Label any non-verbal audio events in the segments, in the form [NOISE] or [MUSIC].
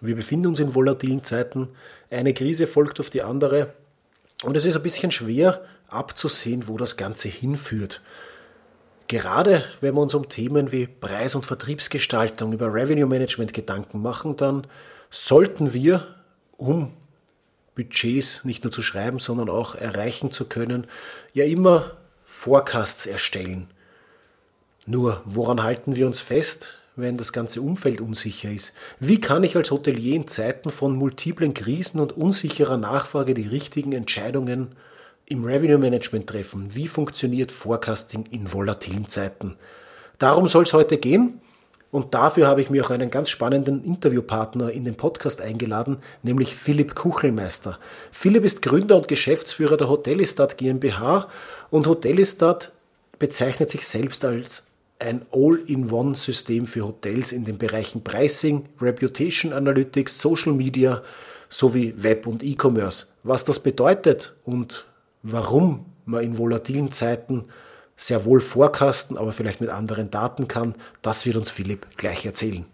Wir befinden uns in volatilen Zeiten. Eine Krise folgt auf die andere. Und es ist ein bisschen schwer abzusehen, wo das Ganze hinführt. Gerade wenn wir uns um Themen wie Preis- und Vertriebsgestaltung über Revenue Management Gedanken machen, dann sollten wir, um Budgets nicht nur zu schreiben, sondern auch erreichen zu können, ja immer Forecasts erstellen. Nur woran halten wir uns fest? Wenn das ganze Umfeld unsicher ist? Wie kann ich als Hotelier in Zeiten von multiplen Krisen und unsicherer Nachfrage die richtigen Entscheidungen im Revenue Management treffen? Wie funktioniert Forecasting in volatilen Zeiten? Darum soll es heute gehen. Und dafür habe ich mir auch einen ganz spannenden Interviewpartner in den Podcast eingeladen, nämlich Philipp Kuchelmeister. Philipp ist Gründer und Geschäftsführer der Hotelistat GmbH und Hotelistat bezeichnet sich selbst als ein All-in-One-System für Hotels in den Bereichen Pricing, Reputation Analytics, Social Media sowie Web und E-Commerce. Was das bedeutet und warum man in volatilen Zeiten sehr wohl vorkasten, aber vielleicht mit anderen Daten kann, das wird uns Philipp gleich erzählen.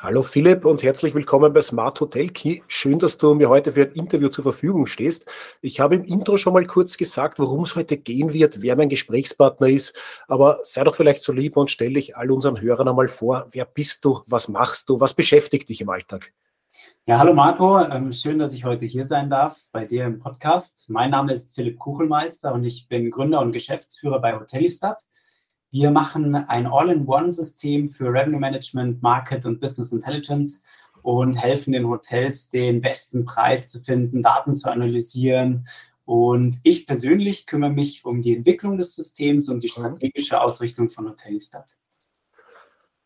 Hallo Philipp und herzlich willkommen bei Smart Hotel Key. Schön, dass du mir heute für ein Interview zur Verfügung stehst. Ich habe im Intro schon mal kurz gesagt, worum es heute gehen wird, wer mein Gesprächspartner ist. Aber sei doch vielleicht so lieb und stell dich all unseren Hörern einmal vor. Wer bist du? Was machst du? Was beschäftigt dich im Alltag? Ja, hallo Marco. Ähm, schön, dass ich heute hier sein darf bei dir im Podcast. Mein Name ist Philipp Kuchelmeister und ich bin Gründer und Geschäftsführer bei Hotelistat. Wir machen ein All-in-One-System für Revenue Management, Market und Business Intelligence und helfen den Hotels, den besten Preis zu finden, Daten zu analysieren. Und ich persönlich kümmere mich um die Entwicklung des Systems und die strategische Ausrichtung von Hotelistat.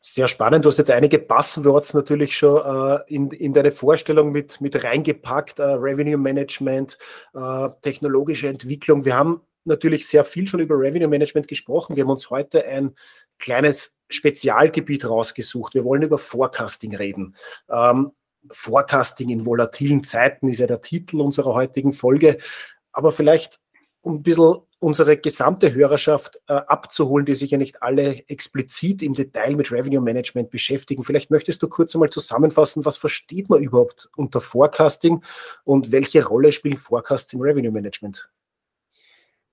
Sehr spannend. Du hast jetzt einige Buzzwords natürlich schon äh, in, in deine Vorstellung mit, mit reingepackt. Äh, Revenue Management, äh, technologische Entwicklung. Wir haben natürlich sehr viel schon über Revenue Management gesprochen. Wir haben uns heute ein kleines Spezialgebiet rausgesucht. Wir wollen über Forecasting reden. Ähm, Forecasting in volatilen Zeiten ist ja der Titel unserer heutigen Folge. Aber vielleicht um ein bisschen unsere gesamte Hörerschaft äh, abzuholen, die sich ja nicht alle explizit im Detail mit Revenue Management beschäftigen. Vielleicht möchtest du kurz einmal zusammenfassen, was versteht man überhaupt unter Forecasting und welche Rolle spielen Forecasts im Revenue Management?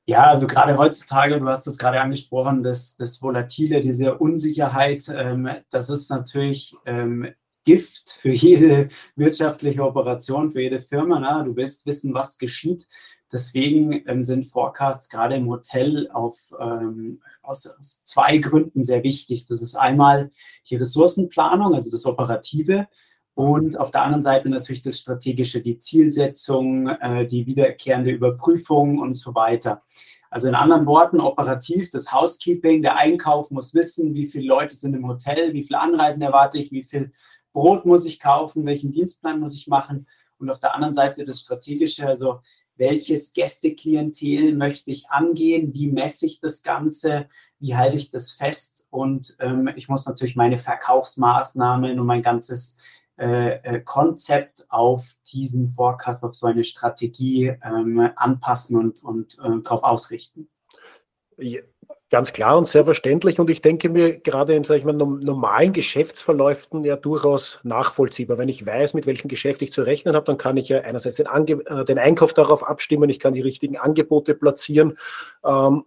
Ja, also gerade heutzutage, du hast es gerade angesprochen, das, das Volatile, diese Unsicherheit, ähm, das ist natürlich ähm, Gift für jede [LAUGHS] wirtschaftliche Operation, für jede Firma. Ne? Du willst wissen, was geschieht. Deswegen ähm, sind Forecasts gerade im Hotel auf, ähm, aus, aus, zwei Gründen sehr wichtig. Das ist einmal die Ressourcenplanung, also das Operative. Und auf der anderen Seite natürlich das Strategische, die Zielsetzung, äh, die wiederkehrende Überprüfung und so weiter. Also in anderen Worten, operativ, das Housekeeping, der Einkauf muss wissen, wie viele Leute sind im Hotel, wie viele Anreisen erwarte ich, wie viel Brot muss ich kaufen, welchen Dienstplan muss ich machen. Und auf der anderen Seite das Strategische, also welches Gästeklientel möchte ich angehen, wie messe ich das Ganze, wie halte ich das fest und ähm, ich muss natürlich meine Verkaufsmaßnahmen und mein ganzes äh, äh, Konzept auf diesen Forecast, auf so eine Strategie ähm, anpassen und, und äh, darauf ausrichten. Ja, ganz klar und sehr verständlich. Und ich denke mir gerade in ich mal, normalen Geschäftsverläufen ja durchaus nachvollziehbar. Wenn ich weiß, mit welchem Geschäft ich zu rechnen habe, dann kann ich ja einerseits den, Ange äh, den Einkauf darauf abstimmen, ich kann die richtigen Angebote platzieren. Ähm,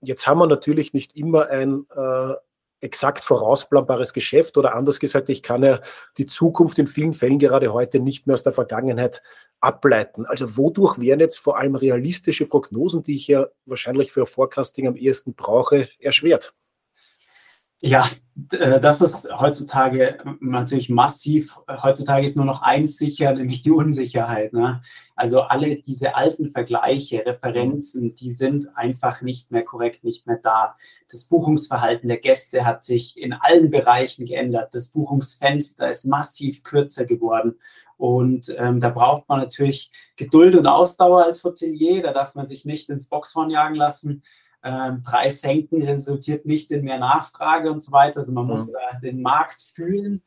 jetzt haben wir natürlich nicht immer ein äh, exakt vorausplanbares Geschäft oder anders gesagt, ich kann ja die Zukunft in vielen Fällen gerade heute nicht mehr aus der Vergangenheit ableiten. Also wodurch wären jetzt vor allem realistische Prognosen, die ich ja wahrscheinlich für Forecasting am ehesten brauche, erschwert? Ja, äh, das ist heutzutage natürlich massiv. Heutzutage ist nur noch eins sicher, nämlich die Unsicherheit. Ne? Also alle diese alten Vergleiche, Referenzen, die sind einfach nicht mehr korrekt, nicht mehr da. Das Buchungsverhalten der Gäste hat sich in allen Bereichen geändert. Das Buchungsfenster ist massiv kürzer geworden. Und ähm, da braucht man natürlich Geduld und Ausdauer als Hotelier. Da darf man sich nicht ins Boxhorn jagen lassen. Ähm, Preis senken resultiert nicht in mehr Nachfrage und so weiter. Also man muss da den Markt fühlen.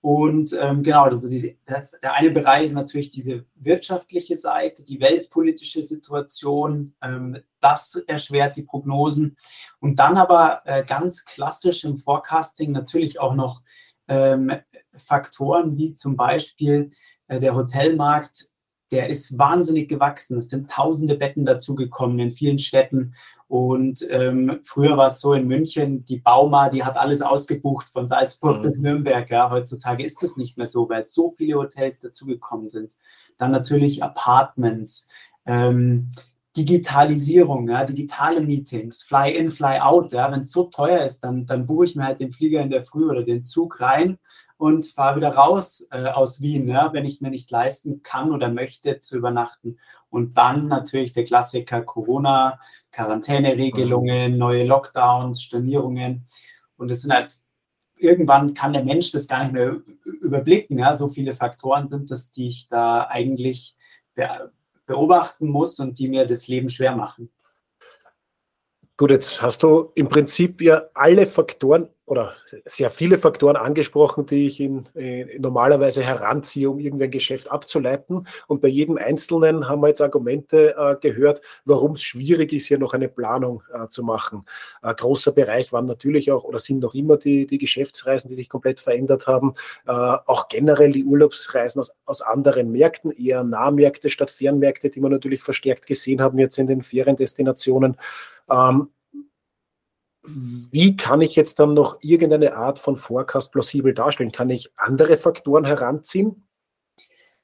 Und ähm, genau, also die, das, der eine Bereich ist natürlich diese wirtschaftliche Seite, die weltpolitische Situation. Ähm, das erschwert die Prognosen. Und dann aber äh, ganz klassisch im Forecasting natürlich auch noch ähm, Faktoren wie zum Beispiel äh, der Hotelmarkt. Der ist wahnsinnig gewachsen. Es sind tausende Betten dazugekommen in vielen Städten. Und ähm, früher war es so in München, die Bauma, die hat alles ausgebucht von Salzburg mhm. bis Nürnberg. Ja. Heutzutage ist das nicht mehr so, weil so viele Hotels dazugekommen sind. Dann natürlich Apartments, ähm, Digitalisierung, ja, digitale Meetings, Fly-in, Fly-out. Ja. Wenn es so teuer ist, dann, dann buche ich mir halt den Flieger in der Früh oder den Zug rein und fahre wieder raus äh, aus Wien, ja, wenn ich es mir nicht leisten kann oder möchte zu übernachten. Und dann natürlich der Klassiker Corona, Quarantäneregelungen, mhm. neue Lockdowns, Stornierungen. Und es sind halt, irgendwann kann der Mensch das gar nicht mehr überblicken. Ja? So viele Faktoren sind das, die ich da eigentlich beobachten muss und die mir das Leben schwer machen. Gut, jetzt hast du im Prinzip ja alle Faktoren oder sehr viele Faktoren angesprochen, die ich in, in, normalerweise heranziehe, um irgendein Geschäft abzuleiten. Und bei jedem Einzelnen haben wir jetzt Argumente äh, gehört, warum es schwierig ist, hier noch eine Planung äh, zu machen. Ein großer Bereich waren natürlich auch oder sind noch immer die, die Geschäftsreisen, die sich komplett verändert haben. Äh, auch generell die Urlaubsreisen aus, aus anderen Märkten, eher Nahmärkte statt Fernmärkte, die wir natürlich verstärkt gesehen haben jetzt in den Feriendestinationen. Ähm, wie kann ich jetzt dann noch irgendeine Art von Forecast plausibel darstellen? Kann ich andere Faktoren heranziehen?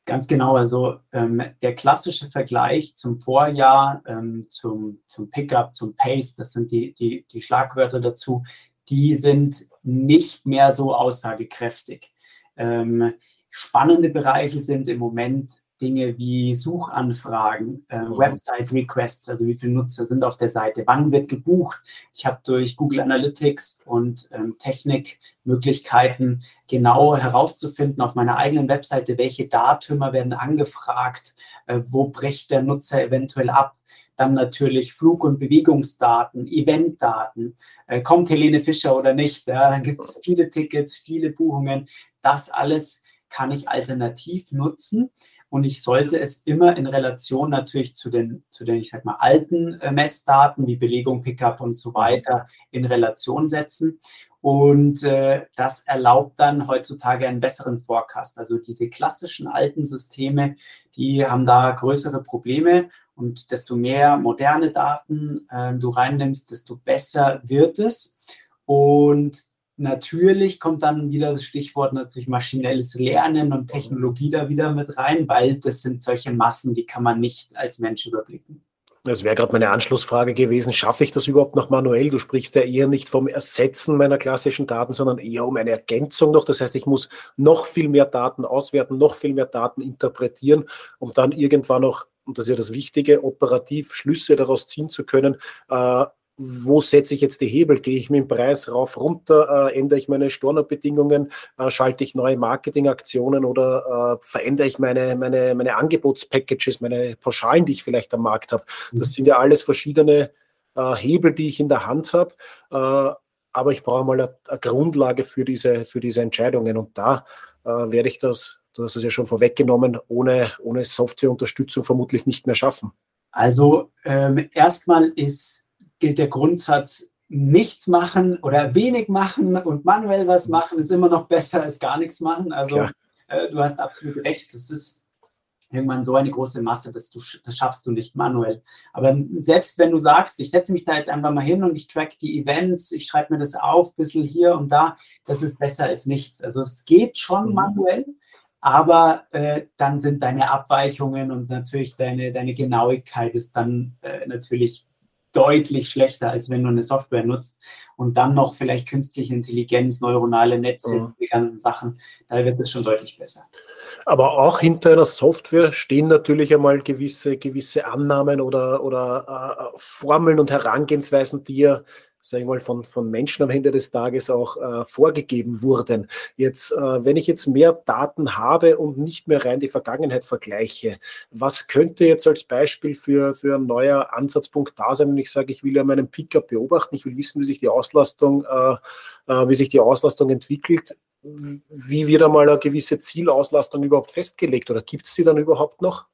Ganz genau, also ähm, der klassische Vergleich zum Vorjahr, ähm, zum, zum Pickup, zum Pace, das sind die, die, die Schlagwörter dazu, die sind nicht mehr so aussagekräftig. Ähm, spannende Bereiche sind im Moment Dinge wie Suchanfragen, äh, mhm. Website-Requests, also wie viele Nutzer sind auf der Seite, wann wird gebucht. Ich habe durch Google Analytics und ähm, Technikmöglichkeiten genau herauszufinden auf meiner eigenen Webseite, welche Datümer werden angefragt, äh, wo bricht der Nutzer eventuell ab. Dann natürlich Flug- und Bewegungsdaten, Eventdaten. Äh, kommt Helene Fischer oder nicht? Ja, dann gibt es viele Tickets, viele Buchungen. Das alles kann ich alternativ nutzen und ich sollte es immer in Relation natürlich zu den, zu den ich sag mal, alten äh, Messdaten wie Belegung, Pickup und so weiter in Relation setzen. Und äh, das erlaubt dann heutzutage einen besseren Forecast. Also diese klassischen alten Systeme, die haben da größere Probleme. Und desto mehr moderne Daten äh, du reinnimmst, desto besser wird es. Und Natürlich kommt dann wieder das Stichwort natürlich maschinelles Lernen und Technologie da wieder mit rein, weil das sind solche Massen, die kann man nicht als Mensch überblicken. Das wäre gerade meine Anschlussfrage gewesen. Schaffe ich das überhaupt noch manuell? Du sprichst ja eher nicht vom Ersetzen meiner klassischen Daten, sondern eher um eine Ergänzung noch. Das heißt, ich muss noch viel mehr Daten auswerten, noch viel mehr Daten interpretieren, um dann irgendwann noch, und das ist ja das Wichtige, operativ Schlüsse daraus ziehen zu können, äh, wo setze ich jetzt die Hebel? Gehe ich mit dem Preis rauf, runter? Äh, ändere ich meine Stornobedingungen? Äh, schalte ich neue Marketingaktionen oder äh, verändere ich meine, meine, meine Angebotspackages, meine Pauschalen, die ich vielleicht am Markt habe? Das mhm. sind ja alles verschiedene äh, Hebel, die ich in der Hand habe. Äh, aber ich brauche mal eine, eine, Grundlage für diese, für diese Entscheidungen. Und da äh, werde ich das, du hast es ja schon vorweggenommen, ohne, ohne Softwareunterstützung vermutlich nicht mehr schaffen. Also ähm, erstmal ist gilt der Grundsatz, nichts machen oder wenig machen und manuell was machen ist immer noch besser als gar nichts machen. Also äh, du hast absolut recht. Das ist irgendwann so eine große Masse, dass du, das schaffst du nicht manuell. Aber selbst wenn du sagst, ich setze mich da jetzt einfach mal hin und ich track die Events, ich schreibe mir das auf, ein bisschen hier und da, das ist besser als nichts. Also es geht schon mhm. manuell, aber äh, dann sind deine Abweichungen und natürlich deine, deine Genauigkeit ist dann äh, natürlich deutlich schlechter, als wenn du eine Software nutzt und dann noch vielleicht künstliche Intelligenz, neuronale Netze, mhm. die ganzen Sachen, da wird es schon deutlich besser. Aber auch hinter einer Software stehen natürlich einmal gewisse, gewisse Annahmen oder, oder äh, Formeln und Herangehensweisen, die ja sage ich mal, von, von Menschen am Ende des Tages auch äh, vorgegeben wurden. Jetzt, äh, wenn ich jetzt mehr Daten habe und nicht mehr rein die Vergangenheit vergleiche, was könnte jetzt als Beispiel für, für ein neuer Ansatzpunkt da sein, wenn ich sage, ich will ja meinen Pickup beobachten, ich will wissen, wie sich die Auslastung, äh, äh wie sich die Auslastung entwickelt. Wie wird einmal eine gewisse Zielauslastung überhaupt festgelegt oder gibt es die dann überhaupt noch?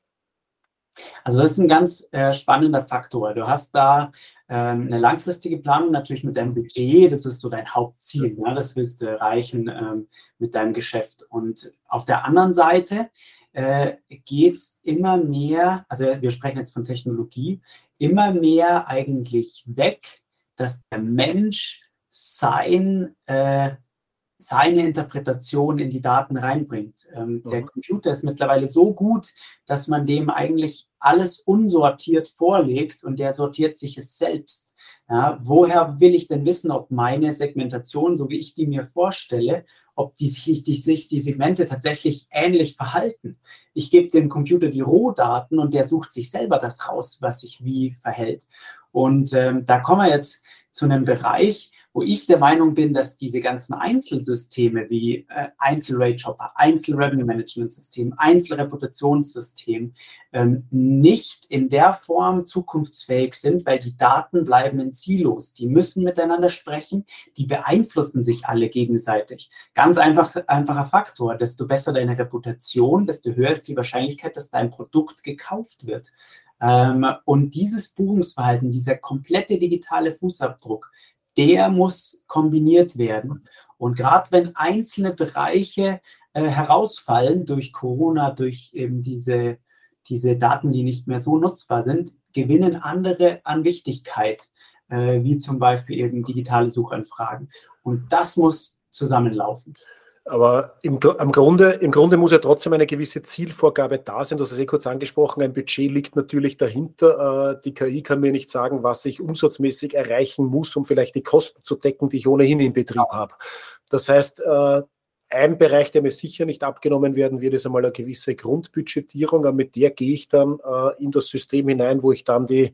Also das ist ein ganz äh, spannender Faktor. Du hast da ähm, eine langfristige Planung natürlich mit deinem Budget, das ist so dein Hauptziel, ne? das willst du erreichen ähm, mit deinem Geschäft. Und auf der anderen Seite äh, geht es immer mehr, also wir sprechen jetzt von Technologie, immer mehr eigentlich weg, dass der Mensch sein äh, seine Interpretation in die Daten reinbringt. Ähm, mhm. Der Computer ist mittlerweile so gut, dass man dem eigentlich alles unsortiert vorlegt und der sortiert sich es selbst. Ja, woher will ich denn wissen, ob meine Segmentation, so wie ich die mir vorstelle, ob die sich, die, sich die Segmente tatsächlich ähnlich verhalten? Ich gebe dem Computer die Rohdaten und der sucht sich selber das raus, was sich wie verhält. Und ähm, da kommen wir jetzt zu einem Bereich, wo ich der Meinung bin, dass diese ganzen Einzelsysteme wie äh, Einzel-Rate-Shopper, Einzel-Revenue-Management-System, Einzel-Reputationssystem ähm, nicht in der Form zukunftsfähig sind, weil die Daten bleiben in Silos. Die müssen miteinander sprechen, die beeinflussen sich alle gegenseitig. Ganz einfach, einfacher Faktor. Desto besser deine Reputation, desto höher ist die Wahrscheinlichkeit, dass dein Produkt gekauft wird. Ähm, und dieses Buchungsverhalten, dieser komplette digitale Fußabdruck, der muss kombiniert werden. Und gerade wenn einzelne Bereiche äh, herausfallen durch Corona, durch eben diese, diese Daten, die nicht mehr so nutzbar sind, gewinnen andere an Wichtigkeit, äh, wie zum Beispiel eben digitale Suchanfragen. Und das muss zusammenlaufen. Aber im, im, Grunde, im Grunde muss ja trotzdem eine gewisse Zielvorgabe da sein. Du hast es eh kurz angesprochen, ein Budget liegt natürlich dahinter. Äh, die KI kann mir nicht sagen, was ich umsatzmäßig erreichen muss, um vielleicht die Kosten zu decken, die ich ohnehin im Betrieb habe. Das heißt, äh, ein Bereich, der mir sicher nicht abgenommen werden wird, ist einmal eine gewisse Grundbudgetierung. Aber mit der gehe ich dann äh, in das System hinein, wo ich dann die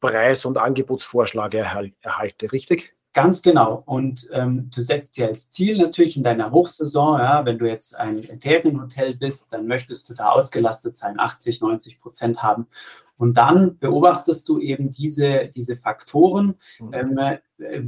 Preis- und Angebotsvorschläge erhalte, richtig? Ganz genau. Und ähm, du setzt dir als Ziel natürlich in deiner Hochsaison, ja, wenn du jetzt ein Ferienhotel bist, dann möchtest du da ausgelastet sein, 80, 90 Prozent haben. Und dann beobachtest du eben diese, diese Faktoren, mhm. ähm,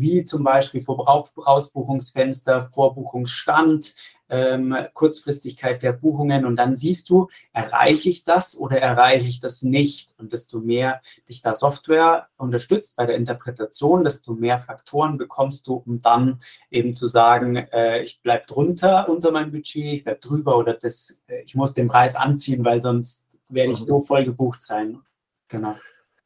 wie zum Beispiel Vorausbuchungsfenster, Vorbuchungsstand, ähm, Kurzfristigkeit der Buchungen und dann siehst du, erreiche ich das oder erreiche ich das nicht. Und desto mehr dich da Software unterstützt bei der Interpretation, desto mehr Faktoren bekommst du, um dann eben zu sagen, äh, ich bleibe drunter unter meinem Budget, ich bleibe drüber oder das, äh, ich muss den Preis anziehen, weil sonst werde ich mhm. so voll gebucht sein. Genau.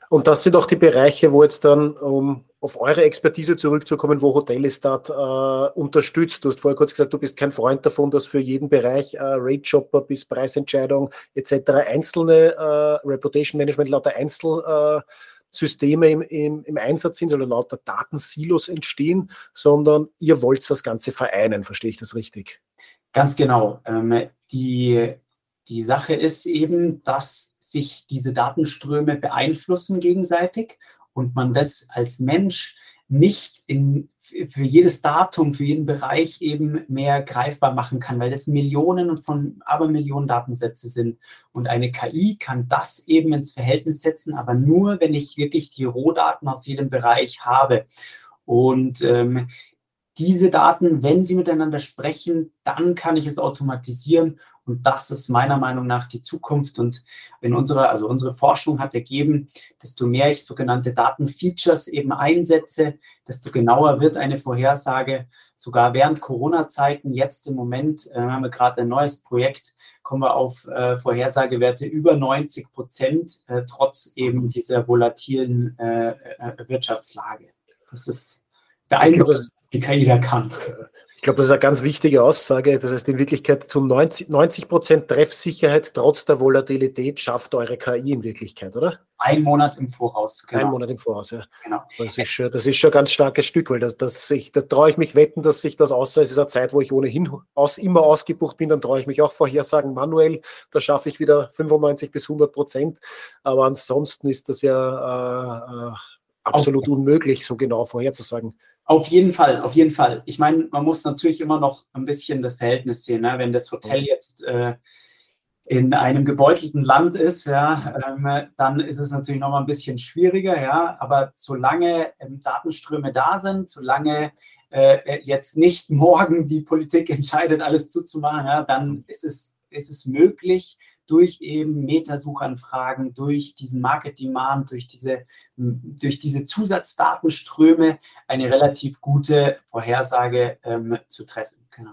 Und das sind auch die Bereiche, wo jetzt dann, um auf eure Expertise zurückzukommen, wo Hotelistat äh, unterstützt. Du hast vorher kurz gesagt, du bist kein Freund davon, dass für jeden Bereich äh, Rate Shopper bis Preisentscheidung etc. einzelne äh, Reputation Management lauter Einzelsysteme im, im, im Einsatz sind oder lauter Datensilos entstehen, sondern ihr wollt das Ganze vereinen. Verstehe ich das richtig? Ganz genau. Ähm, die, die Sache ist eben, dass sich diese Datenströme beeinflussen gegenseitig und man das als Mensch nicht in, für jedes Datum, für jeden Bereich eben mehr greifbar machen kann, weil das Millionen und von Abermillionen Datensätze sind. Und eine KI kann das eben ins Verhältnis setzen, aber nur, wenn ich wirklich die Rohdaten aus jedem Bereich habe. Und ähm, diese Daten, wenn sie miteinander sprechen, dann kann ich es automatisieren und das ist meiner Meinung nach die Zukunft. Und in unserer, also unsere Forschung hat ergeben, desto mehr ich sogenannte Datenfeatures eben einsetze, desto genauer wird eine Vorhersage. Sogar während Corona-Zeiten, jetzt im Moment äh, haben wir gerade ein neues Projekt, kommen wir auf äh, Vorhersagewerte über 90 Prozent, äh, trotz eben dieser volatilen äh, äh, Wirtschaftslage. Das ist beeindruckend, was die KI da kann. Ich glaube, das ist eine ganz wichtige Aussage. Das heißt, in Wirklichkeit zu 90 Prozent Treffsicherheit trotz der Volatilität schafft eure KI in Wirklichkeit, oder? Ein Monat im Voraus. Genau. Ein Monat im Voraus, ja. Genau. Das ist, schon, das ist schon ein ganz starkes Stück, weil das, das, ich, da traue ich mich wetten, dass sich das außer es ist eine Zeit, wo ich ohnehin aus, immer ausgebucht bin, dann traue ich mich auch vorhersagen manuell. Da schaffe ich wieder 95 bis 100 Prozent. Aber ansonsten ist das ja äh, äh absolut auf, unmöglich, so genau vorherzusagen. Auf jeden Fall, auf jeden Fall. Ich meine, man muss natürlich immer noch ein bisschen das Verhältnis sehen. Ne? Wenn das Hotel jetzt äh, in einem gebeutelten Land ist, ja, ähm, dann ist es natürlich noch mal ein bisschen schwieriger, ja. Aber solange ähm, Datenströme da sind, solange äh, jetzt nicht morgen die Politik [LAUGHS] entscheidet, alles zuzumachen, ja, dann ist es, ist es möglich, durch eben Metasuchanfragen, durch diesen Market Demand, durch diese, durch diese Zusatzdatenströme eine relativ gute Vorhersage ähm, zu treffen. Genau.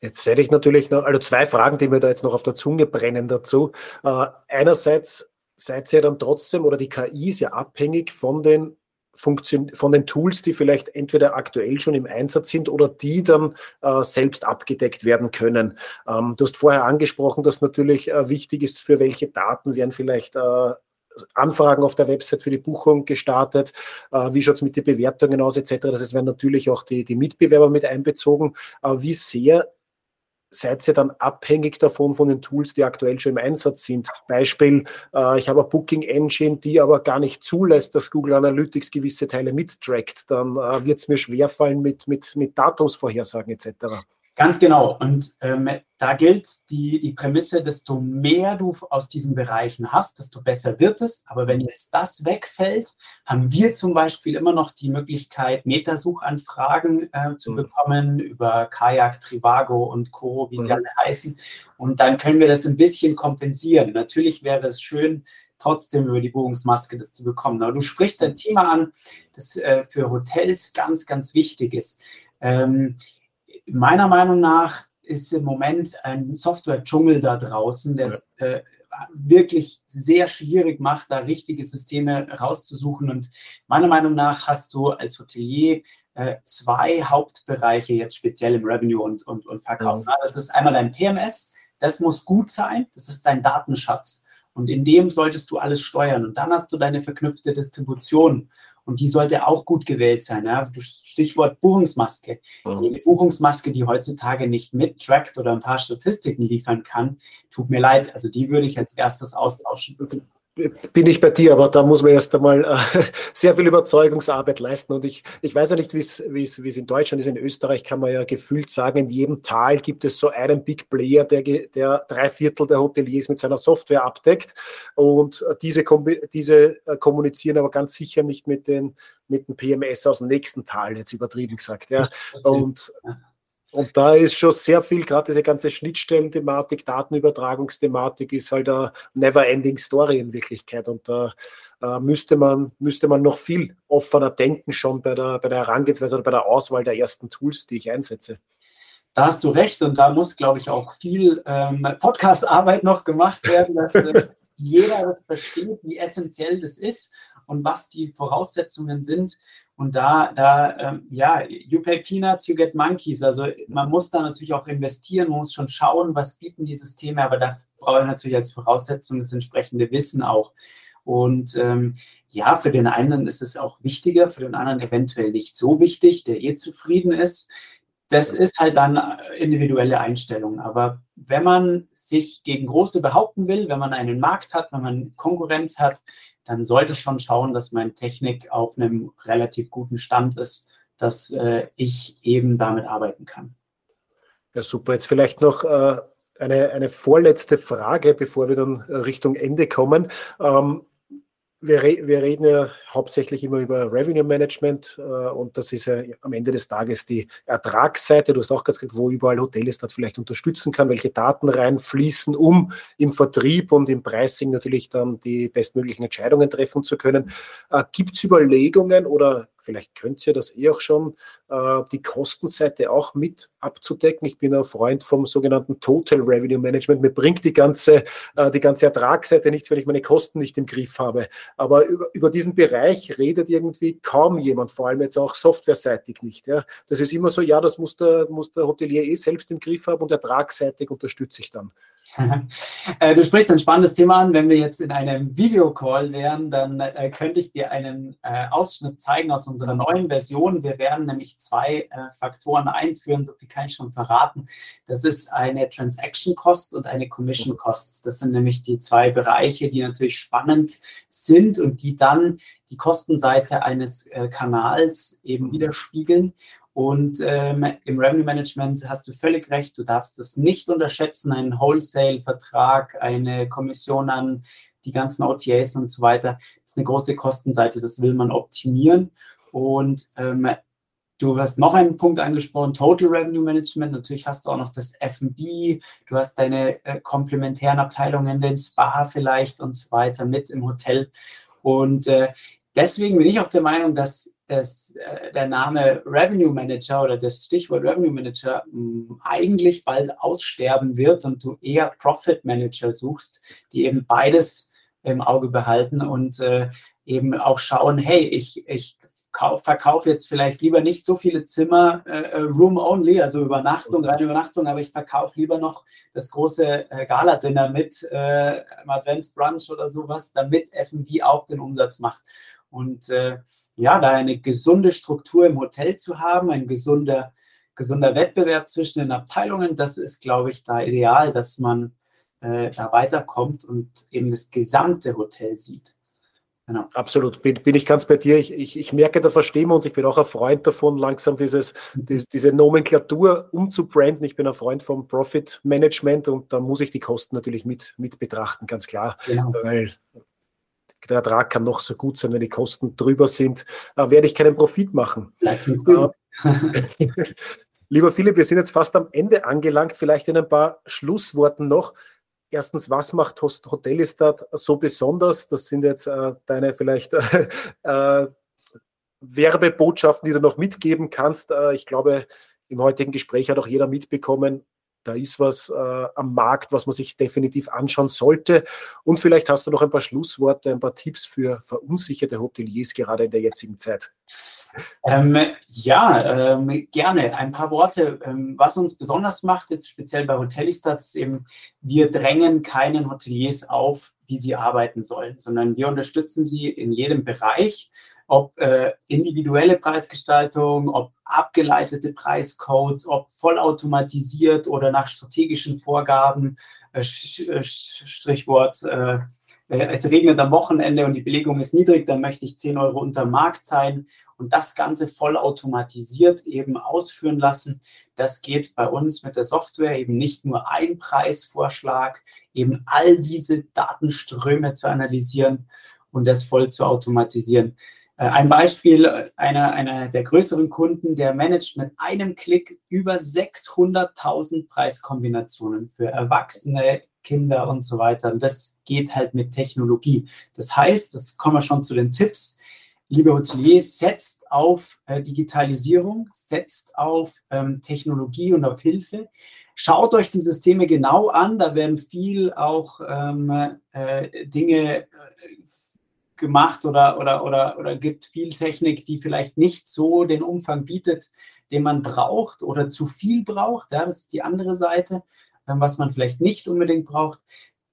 Jetzt hätte ich natürlich noch, also zwei Fragen, die mir da jetzt noch auf der Zunge brennen dazu. Äh, einerseits seid ihr dann trotzdem, oder die KI ist ja abhängig von den Funktion, von den Tools, die vielleicht entweder aktuell schon im Einsatz sind oder die dann äh, selbst abgedeckt werden können. Ähm, du hast vorher angesprochen, dass natürlich äh, wichtig ist, für welche Daten werden vielleicht äh, Anfragen auf der Website für die Buchung gestartet, äh, wie schaut es mit den Bewertungen aus etc. Das heißt, werden natürlich auch die, die Mitbewerber mit einbezogen. Äh, wie sehr seid ihr dann abhängig davon von den Tools, die aktuell schon im Einsatz sind. Beispiel, äh, ich habe eine Booking Engine, die aber gar nicht zulässt, dass Google Analytics gewisse Teile mittrackt. Dann äh, wird es mir schwerfallen mit, mit, mit Datumsvorhersagen etc. Ganz genau. Und ähm, da gilt die, die Prämisse, desto mehr du aus diesen Bereichen hast, desto besser wird es. Aber wenn jetzt das wegfällt, haben wir zum Beispiel immer noch die Möglichkeit, Metasuchanfragen äh, zu mhm. bekommen über Kajak, Trivago und Co., wie mhm. sie alle heißen. Und dann können wir das ein bisschen kompensieren. Natürlich wäre es schön, trotzdem über die Buchungsmaske das zu bekommen. Aber du sprichst ein Thema an, das äh, für Hotels ganz, ganz wichtig ist. Ähm, meiner Meinung nach ist im Moment ein Software-Dschungel da draußen, der es ja. äh, wirklich sehr schwierig macht, da richtige Systeme rauszusuchen. Und meiner Meinung nach hast du als Hotelier äh, zwei Hauptbereiche jetzt speziell im Revenue und, und, und Verkauf. Mhm. Das ist einmal dein PMS, das muss gut sein, das ist dein Datenschatz. Und in dem solltest du alles steuern. Und dann hast du deine verknüpfte Distribution. Und die sollte auch gut gewählt sein. Ja? Stichwort Buchungsmaske. Mhm. Jede Buchungsmaske, die heutzutage nicht mittrackt oder ein paar Statistiken liefern kann, tut mir leid. Also die würde ich als erstes austauschen bin ich bei dir, aber da muss man erst einmal äh, [LAUGHS] sehr viel Überzeugungsarbeit leisten. Und ich, ich weiß ja nicht, wie es in Deutschland ist. In Österreich kann man ja gefühlt sagen, in jedem Tal gibt es so einen Big Player, der, der drei Viertel der Hoteliers mit seiner Software abdeckt. Und diese, diese äh, kommunizieren aber ganz sicher nicht mit den, mit dem PMS aus dem nächsten Tal, jetzt übertrieben gesagt. Ja. Und und da ist schon sehr viel, gerade diese ganze Schnittstellenthematik, Datenübertragungsthematik ist halt eine never-ending Story in Wirklichkeit. Und da äh, müsste, man, müsste man noch viel offener denken, schon bei der, bei der Herangehensweise oder bei der Auswahl der ersten Tools, die ich einsetze. Da hast du recht und da muss, glaube ich, auch viel ähm, Podcast-Arbeit noch gemacht werden, dass äh, jeder versteht, wie essentiell das ist und was die Voraussetzungen sind. Und da, da ähm, ja, you pay peanuts, you get monkeys. Also man muss da natürlich auch investieren, man muss schon schauen, was bieten die Systeme, aber da brauche ich natürlich als Voraussetzung das entsprechende Wissen auch. Und ähm, ja, für den einen ist es auch wichtiger, für den anderen eventuell nicht so wichtig, der eh zufrieden ist. Das ist halt dann äh, individuelle Einstellung. Aber wenn man sich gegen Große behaupten will, wenn man einen Markt hat, wenn man Konkurrenz hat, dann sollte ich schon schauen, dass meine Technik auf einem relativ guten Stand ist, dass äh, ich eben damit arbeiten kann. Ja, super. Jetzt vielleicht noch äh, eine, eine vorletzte Frage, bevor wir dann äh, Richtung Ende kommen. Ähm, wir, re wir, reden ja hauptsächlich immer über Revenue Management äh, und das ist ja am Ende des Tages die Ertragsseite. Du hast auch ganz gesagt, wo überall Hotels das vielleicht unterstützen kann, welche Daten reinfließen, um im Vertrieb und im Pricing natürlich dann die bestmöglichen Entscheidungen treffen zu können. Äh, Gibt es Überlegungen oder vielleicht könnt ihr das eh auch schon, äh, die Kostenseite auch mit abzudecken. Ich bin ein Freund vom sogenannten Total Revenue Management. Mir bringt die ganze, äh, die ganze Ertragsseite nichts, wenn ich meine Kosten nicht im Griff habe. Aber über, über diesen Bereich redet irgendwie kaum jemand, vor allem jetzt auch softwareseitig nicht. Das ist immer so, ja, das muss der, muss der Hotelier eh selbst im Griff haben und ertragsseitig unterstütze ich dann. [LAUGHS] Äh, du sprichst ein spannendes Thema an. Wenn wir jetzt in einem Videocall wären, dann äh, könnte ich dir einen Ausschnitt zeigen aus unserem unserer neuen Version. Wir werden nämlich zwei äh, Faktoren einführen, so viel kann ich schon verraten. Das ist eine Transaction Cost und eine Commission Cost. Das sind nämlich die zwei Bereiche, die natürlich spannend sind und die dann die Kostenseite eines äh, Kanals eben widerspiegeln. Und ähm, im Revenue Management hast du völlig recht, du darfst das nicht unterschätzen, einen Wholesale-Vertrag, eine Kommission an die ganzen OTAs und so weiter, ist eine große Kostenseite, das will man optimieren. Und ähm, du hast noch einen Punkt angesprochen, Total Revenue Management. Natürlich hast du auch noch das F&B, du hast deine äh, komplementären Abteilungen, den Spa vielleicht und so weiter mit im Hotel. Und äh, deswegen bin ich auch der Meinung, dass dass äh, der Name Revenue Manager oder das Stichwort Revenue Manager hm, eigentlich bald aussterben wird und du eher Profit Manager suchst, die eben beides im Auge behalten und äh, eben auch schauen, hey, ich, ich verkaufe jetzt vielleicht lieber nicht so viele Zimmer äh, äh, Room Only, also Übernachtung, reine Übernachtung, aber ich verkaufe lieber noch das große äh, Gala-Dinner mit äh, Adventsbrunch oder sowas, damit F&B auch den Umsatz macht. Und äh, ja, da eine gesunde Struktur im Hotel zu haben, ein gesunder, gesunder Wettbewerb zwischen den Abteilungen, das ist, glaube ich, da ideal, dass man äh, da weiterkommt und eben das gesamte Hotel sieht. Genau. Absolut, bin, bin ich ganz bei dir. Ich, ich, ich merke, da verstehen wir uns. Ich bin auch ein Freund davon, langsam dieses, diese, diese Nomenklatur umzubranden. Ich bin ein Freund vom Profit Management und da muss ich die Kosten natürlich mit, mit betrachten, ganz klar. Genau. Weil der Ertrag kann noch so gut sein, wenn die Kosten drüber sind, äh, werde ich keinen Profit machen. Äh, [LAUGHS] lieber Philipp, wir sind jetzt fast am Ende angelangt. Vielleicht in ein paar Schlussworten noch. Erstens, was macht Hotelistat so besonders? Das sind jetzt äh, deine vielleicht [LAUGHS] äh, Werbebotschaften, die du noch mitgeben kannst. Äh, ich glaube, im heutigen Gespräch hat auch jeder mitbekommen, da ist was äh, am Markt, was man sich definitiv anschauen sollte. Und vielleicht hast du noch ein paar Schlussworte, ein paar Tipps für verunsicherte Hoteliers gerade in der jetzigen Zeit. Ähm, ja, ähm, gerne. Ein paar Worte. Ähm, was uns besonders macht, jetzt speziell bei Hotelistat, ist eben, wir drängen keinen Hoteliers auf, wie sie arbeiten sollen, sondern wir unterstützen sie in jedem Bereich ob äh, individuelle Preisgestaltung, ob abgeleitete Preiscodes, ob vollautomatisiert oder nach strategischen Vorgaben, äh, äh Strichwort, äh, äh, es regnet am Wochenende und die Belegung ist niedrig, dann möchte ich 10 Euro unter Markt sein und das Ganze vollautomatisiert eben ausführen lassen. Das geht bei uns mit der Software eben nicht nur ein Preisvorschlag, eben all diese Datenströme zu analysieren und das voll zu automatisieren. Äh, ein Beispiel, einer, einer der größeren Kunden, der managt mit einem Klick über 600.000 Preiskombinationen für Erwachsene, Kinder und so weiter. Und das geht halt mit Technologie. Das heißt, das kommen wir schon zu den Tipps. Liebe Hoteliers, setzt auf äh, Digitalisierung, setzt auf ähm, Technologie und auf Hilfe. Schaut euch die Systeme genau an. Da werden viel auch ähm, äh, Dinge äh, gemacht oder, oder, oder, oder gibt viel Technik, die vielleicht nicht so den Umfang bietet, den man braucht oder zu viel braucht. Ja, das ist die andere Seite, ähm, was man vielleicht nicht unbedingt braucht.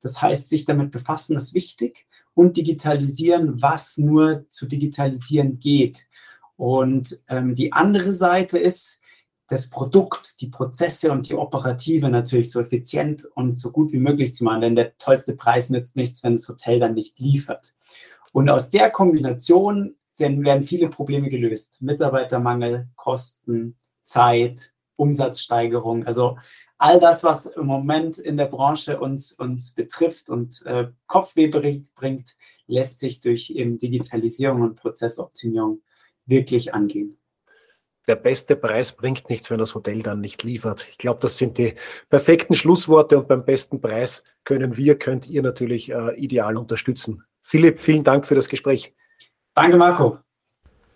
Das heißt, sich damit befassen ist wichtig und digitalisieren, was nur zu digitalisieren geht. Und ähm, die andere Seite ist, das Produkt, die Prozesse und die Operative natürlich so effizient und so gut wie möglich zu machen. Denn der tollste Preis nützt nichts, wenn das Hotel dann nicht liefert. Und aus der Kombination werden viele Probleme gelöst. Mitarbeitermangel, Kosten, Zeit, Umsatzsteigerung. Also all das, was im Moment in der Branche uns, uns betrifft und äh, Kopfweh bringt, lässt sich durch eben Digitalisierung und Prozessoptimierung wirklich angehen. Der beste Preis bringt nichts, wenn das Hotel dann nicht liefert. Ich glaube, das sind die perfekten Schlussworte und beim besten Preis können wir, könnt ihr natürlich äh, ideal unterstützen. Philipp, vielen Dank für das Gespräch. Danke, Marco.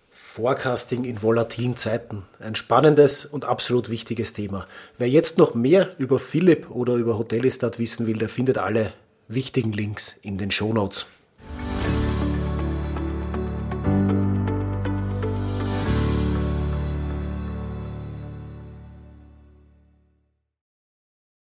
Forecasting in volatilen Zeiten. Ein spannendes und absolut wichtiges Thema. Wer jetzt noch mehr über Philipp oder über Hotelistat wissen will, der findet alle wichtigen Links in den Show Notes.